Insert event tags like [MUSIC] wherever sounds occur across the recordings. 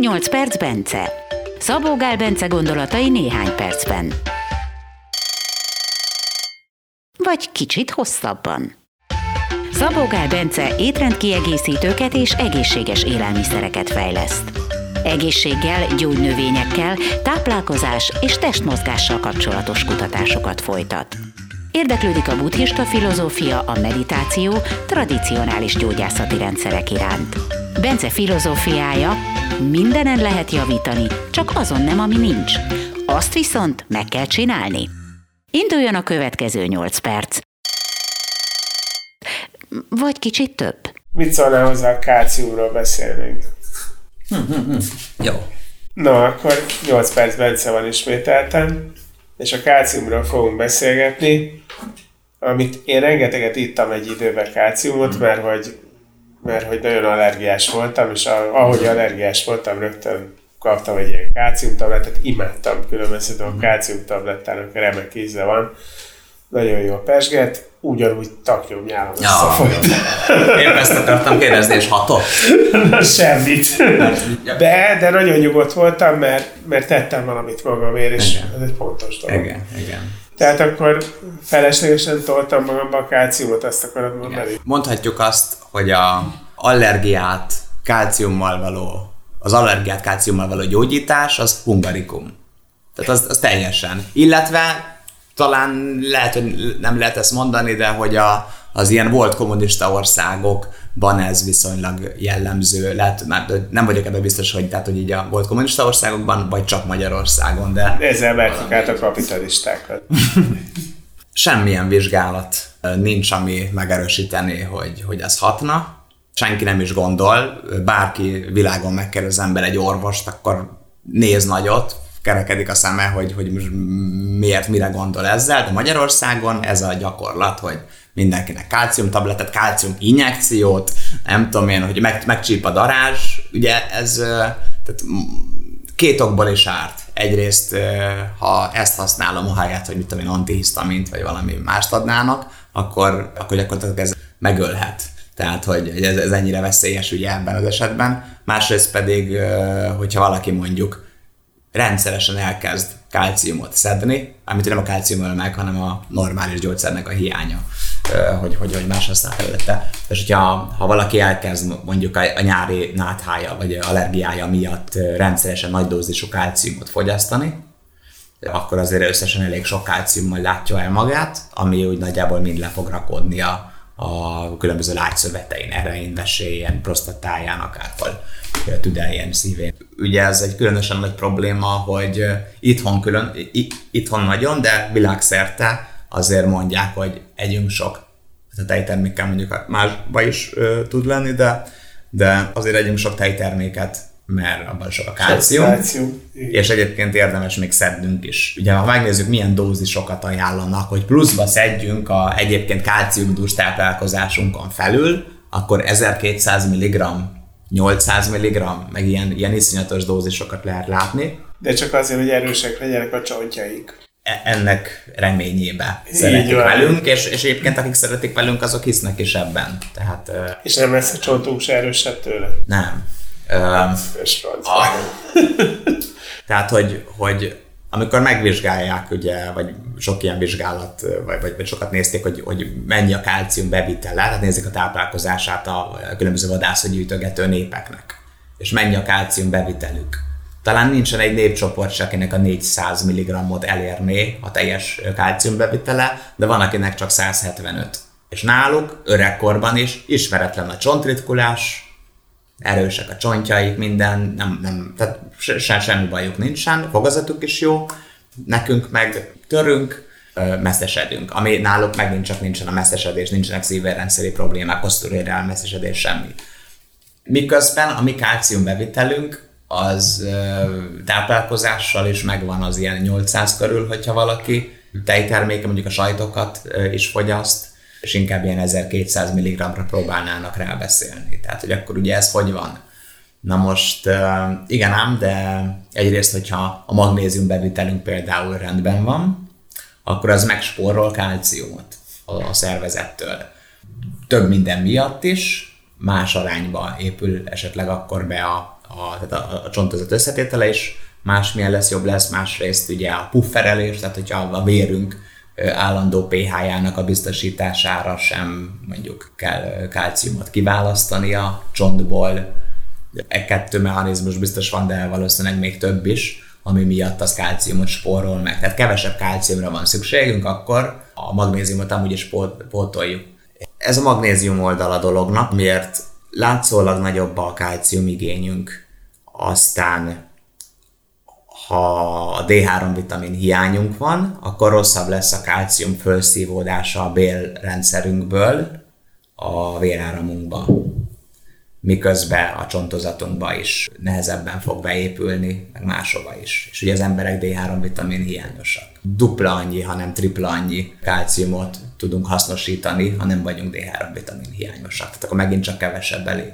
8 perc Bence. Szabó Gál Bence gondolatai néhány percben. Vagy kicsit hosszabban. Szabó Gál Bence étrendkiegészítőket és egészséges élelmiszereket fejleszt. Egészséggel, gyógynövényekkel, táplálkozás és testmozgással kapcsolatos kutatásokat folytat. Érdeklődik a buddhista filozófia, a meditáció, tradicionális gyógyászati rendszerek iránt. Bence filozófiája, mindenen lehet javítani, csak azon nem, ami nincs. Azt viszont meg kell csinálni. Induljon a következő 8 perc. Vagy kicsit több. Mit szólnál hozzá a kálciumról beszélnénk? Jó. Na, akkor 8 perc Bence van ismételten, és a kálciumról fogunk beszélgetni, amit én rengeteget ittam egy időben kálciumot, mert hogy, mert hogy nagyon allergiás voltam, és ahogy allergiás voltam, rögtön kaptam egy ilyen kálciumtabletet, imádtam különböző a kálciumtablettának remek íze van, nagyon jó pesget, ugyanúgy taknyomnyálom ja. összefolyott. Én ezt akartam kérdezni, és hatott? [LAUGHS] Semmit. De, de nagyon nyugodt voltam, mert, mert tettem valamit magamért, és igen. ez egy fontos dolog. Igen, igen. Tehát akkor feleslegesen toltam magamba a kálciumot, azt akarod mondani? Igen. Mondhatjuk azt, hogy a allergiát kálciummal való, az allergiát kálciummal való gyógyítás, az hungarikum. Tehát az, az teljesen. Illetve talán lehet, hogy nem lehet ezt mondani, de hogy a, az ilyen volt kommunista országokban ez viszonylag jellemző. Lehet, nem vagyok ebben biztos, hogy, tehát, hogy így a volt kommunista országokban, vagy csak Magyarországon, de... Ezzel vertük át a kapitalistákat. [LAUGHS] Semmilyen vizsgálat nincs, ami megerősíteni, hogy, hogy ez hatna. Senki nem is gondol, bárki világon megkérdez az ember egy orvost, akkor néz nagyot, kerekedik a szeme, hogy, hogy miért, mire gondol ezzel, de Magyarországon ez a gyakorlat, hogy mindenkinek kálciumtabletet, kálcium injekciót, nem tudom én, hogy meg, megcsíp a darázs, ugye ez tehát két okból is árt. Egyrészt, ha ezt használom, ahelyett, hogy mit tudom én, antihisztamint, vagy valami mást adnának, akkor, akkor gyakorlatilag ez megölhet. Tehát, hogy ez, ez ennyire veszélyes ugye ebben az esetben. Másrészt pedig, hogyha valaki mondjuk rendszeresen elkezd kálciumot szedni, amit nem a kálcium meg, hanem a normális gyógyszernek a hiánya, hogy, hogy, hogy más használ felülete. És hogyha ha valaki elkezd mondjuk a, nyári náthája vagy allergiája miatt rendszeresen nagy dózisú kálciumot fogyasztani, akkor azért összesen elég sok kálciummal látja el magát, ami úgy nagyjából mind le fog rakodni a, a különböző lágyszövetein, erein, veséjen, prostatáján, akárhol tüdeljen, szívén. Ugye ez egy különösen nagy probléma, hogy itthon, külön, itthon nagyon, de világszerte azért mondják, hogy együnk sok. A tejtermékkel mondjuk másba is ö, tud lenni, de, de azért együnk sok tejterméket, mert abban sok a kálcium. kálcium. És egyébként érdemes még szednünk is. Ugye, ha megnézzük, milyen dózisokat ajánlanak, hogy pluszba szedjünk a egyébként kálciumdús táplálkozásunkon felül, akkor 1200 mg 800 mg, meg ilyen, ilyen iszonyatos dózisokat lehet látni. De csak azért, hogy erősek legyenek a csontjaik. E- ennek reményébe Így szeretik van. velünk, és, és egyébként akik szeretik velünk, azok hisznek is ebben. Tehát, és nem lesz a csontunk se erősebb tőle? Nem. Um, [LAUGHS] tehát, hogy, hogy amikor megvizsgálják, ugye, vagy sok ilyen vizsgálat, vagy, vagy, vagy sokat nézték, hogy, hogy mennyi a kálcium bevitele, tehát nézik a táplálkozását a különböző vadászgyűjtögető népeknek, és mennyi a kálcium bevitelük. Talán nincsen egy népcsoport se, akinek a 400 mg-ot elérné a teljes kálcium bevitele, de van, akinek csak 175. És náluk öregkorban is ismeretlen a csontritkulás, erősek a csontjaik, minden, nem, nem, tehát se, se, semmi bajuk nincsen, fogazatuk is jó, nekünk meg törünk, messzesedünk, ami náluk megint csak nincsen a messzesedés, nincsenek szívérrendszeri problémák, kosztúrérel messzesedés, semmi. Miközben a mi kálcium bevitelünk az táplálkozással is megvan az ilyen 800 körül, hogyha valaki tejterméke, mondjuk a sajtokat is fogyaszt, és inkább ilyen 1200 mg-ra próbálnának rá beszélni. Tehát, hogy akkor ugye ez hogy van? Na most igen ám, de egyrészt, hogyha a magnézium bevitelünk például rendben van, akkor az megspórol kálciumot a szervezettől. Több minden miatt is, más arányba épül esetleg akkor be a, a, tehát a, a csontozat összetétele is másmilyen lesz, jobb lesz, másrészt ugye a pufferelés, tehát hogyha a vérünk állandó pH-jának a biztosítására sem mondjuk kell kálciumot kiválasztani a csontból. E kettő mechanizmus biztos van, de valószínűleg még több is, ami miatt az kálciumot spórol meg. Tehát kevesebb kálciumra van szükségünk, akkor a magnéziumot amúgy is pótoljuk. Ez a magnézium oldal a dolognak, miért látszólag nagyobb a kálcium igényünk, aztán ha a D3 vitamin hiányunk van, akkor rosszabb lesz a kálcium felszívódása a bélrendszerünkből a véráramunkba. Miközben a csontozatunkba is nehezebben fog beépülni, meg máshova is. És ugye az emberek D3 vitamin hiányosak. Dupla annyi, hanem tripla annyi kálciumot tudunk hasznosítani, ha nem vagyunk D3 vitamin hiányosak. Tehát akkor megint csak kevesebb elég.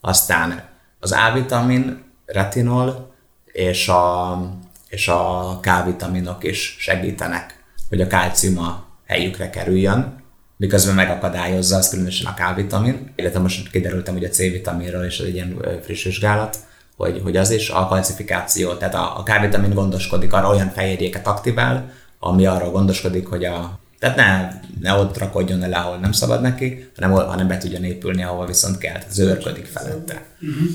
Aztán az A-vitamin, retinol, és a, és a K-vitaminok is segítenek, hogy a kálcium a helyükre kerüljön, miközben megakadályozza az különösen a K-vitamin, illetve most kiderültem, hogy a C-vitaminról is egy ilyen friss vizsgálat, hogy, hogy az is a kalcifikáció, tehát a, a K-vitamin gondoskodik arra, olyan fehérjéket aktivál, ami arra gondoskodik, hogy a tehát ne, ne ott rakodjon el, ahol nem szabad neki, hanem, hanem be tudjon épülni, ahol viszont kell, tehát zörködik felette. Uh-huh.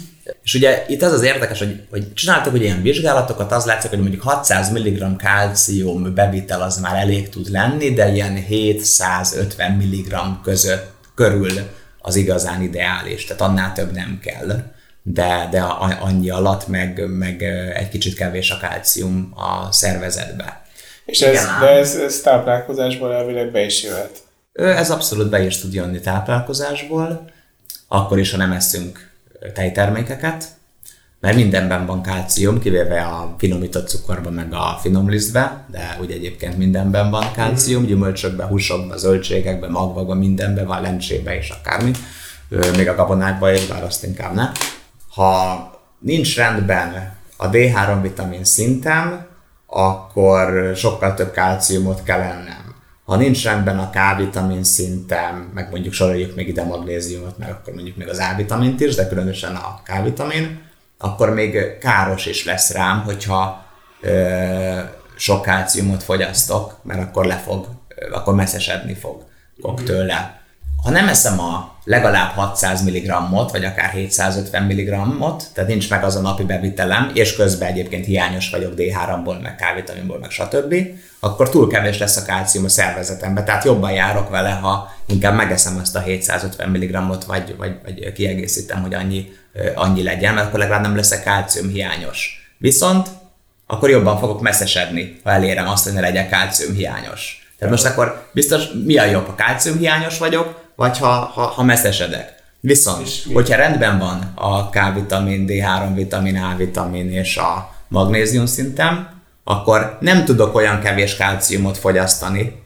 És ugye itt az az érdekes, hogy, hogy csináltak ugye ilyen vizsgálatokat, az látszik, hogy mondjuk 600 mg kálcium bevitel az már elég tud lenni, de ilyen 750 mg között körül az igazán ideális, tehát annál több nem kell. De, de annyi alatt meg, meg egy kicsit kevés a kálcium a szervezetbe. És ez, de ez, ez táplálkozásból elvileg be is jöhet. Ez abszolút be is tud jönni táplálkozásból, akkor is, ha nem eszünk tejtermékeket, mert mindenben van kálcium, kivéve a finomított cukorban, meg a finomlisztbe, de úgy egyébként mindenben van kálcium, gyümölcsökben, húsokban, zöldségekben, magvakban, mindenben van, lencsébe és akármi, még a gabonákban is, bár azt inkább ne. Ha nincs rendben a D3 vitamin szintem, akkor sokkal több kálciumot kell ennem. Ha nincs rendben a K-vitamin szintem, meg mondjuk soroljuk még ide magnéziumot, meg akkor mondjuk még az A-vitamint is, de különösen a K-vitamin, akkor még káros is lesz rám, hogyha ö, sok kálciumot fogyasztok, mert akkor lefog, akkor messzesedni fog, fog tőle ha nem eszem a legalább 600 mg-ot, vagy akár 750 mg-ot, tehát nincs meg az a napi bevitelem, és közben egyébként hiányos vagyok D3-ból, meg K-vitaminból, meg stb., akkor túl kevés lesz a kálcium a szervezetemben, tehát jobban járok vele, ha inkább megeszem azt a 750 mg-ot, vagy, vagy, vagy kiegészítem, hogy annyi, annyi legyen, mert akkor legalább nem leszek kálcium hiányos. Viszont akkor jobban fogok messzesedni, ha elérem azt, hogy ne legyek kálcium hiányos. Tehát most akkor biztos mi a jobb, ha kálcium hiányos vagyok, vagy ha, ha, ha messzesedek. Viszont, hogyha rendben van a K-vitamin, D3 vitamin, A-vitamin és a magnézium szintem, akkor nem tudok olyan kevés kálciumot fogyasztani,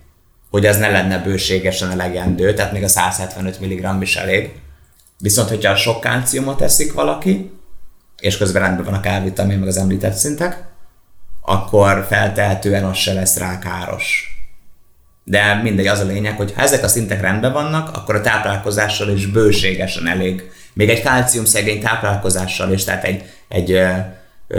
hogy ez ne lenne bőségesen elegendő, tehát még a 175 mg is elég. Viszont, hogyha sok kálciumot eszik valaki, és közben rendben van a K-vitamin, meg az említett szintek, akkor feltehetően az se lesz rá káros. De mindegy, az a lényeg, hogy ha ezek a szintek rendben vannak, akkor a táplálkozással is bőségesen elég. Még egy kálcium szegény táplálkozással is, tehát egy, egy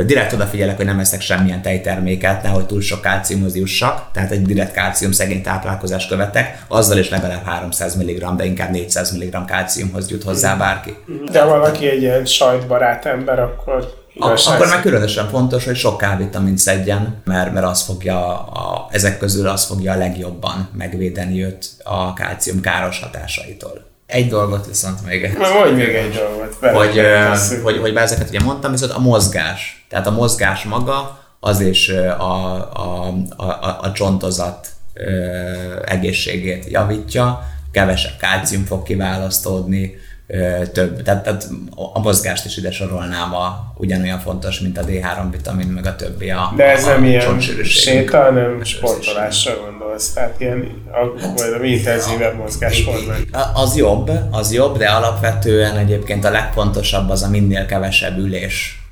direkt odafigyelek, hogy nem eszek semmilyen tejterméket, nehogy túl sok kálciumhoz jussak, tehát egy direkt kálcium szegény táplálkozást követek, azzal is legalább 300 mg, de inkább 400 mg kálciumhoz jut hozzá bárki. De valaki egy ilyen sajtbarát ember, akkor a, akkor meg különösen fontos, hogy sok K-vitamint szedjen, mert, mert az fogja, a, ezek közül az fogja a legjobban megvédeni őt a kálcium káros hatásaitól. Egy dolgot viszont még... Na, mondj még egy dolgot. Hogy, hogy, hogy, hogy ezeket ugye mondtam, viszont a mozgás. Tehát a mozgás maga az is a, a, a, a, a csontozat egészségét javítja, kevesebb kálcium fog kiválasztódni, több, tehát, tehát a mozgást is ide sorolnám a, ugyanolyan fontos, mint a D3 vitamin, meg a többi a De ez a, nem a ilyen séta, hanem sportolásra gondolsz, tehát ilyen a, a intenzívebb mozgásformák. Az jobb, az jobb, de alapvetően egyébként a legfontosabb az a minél kevesebb ülés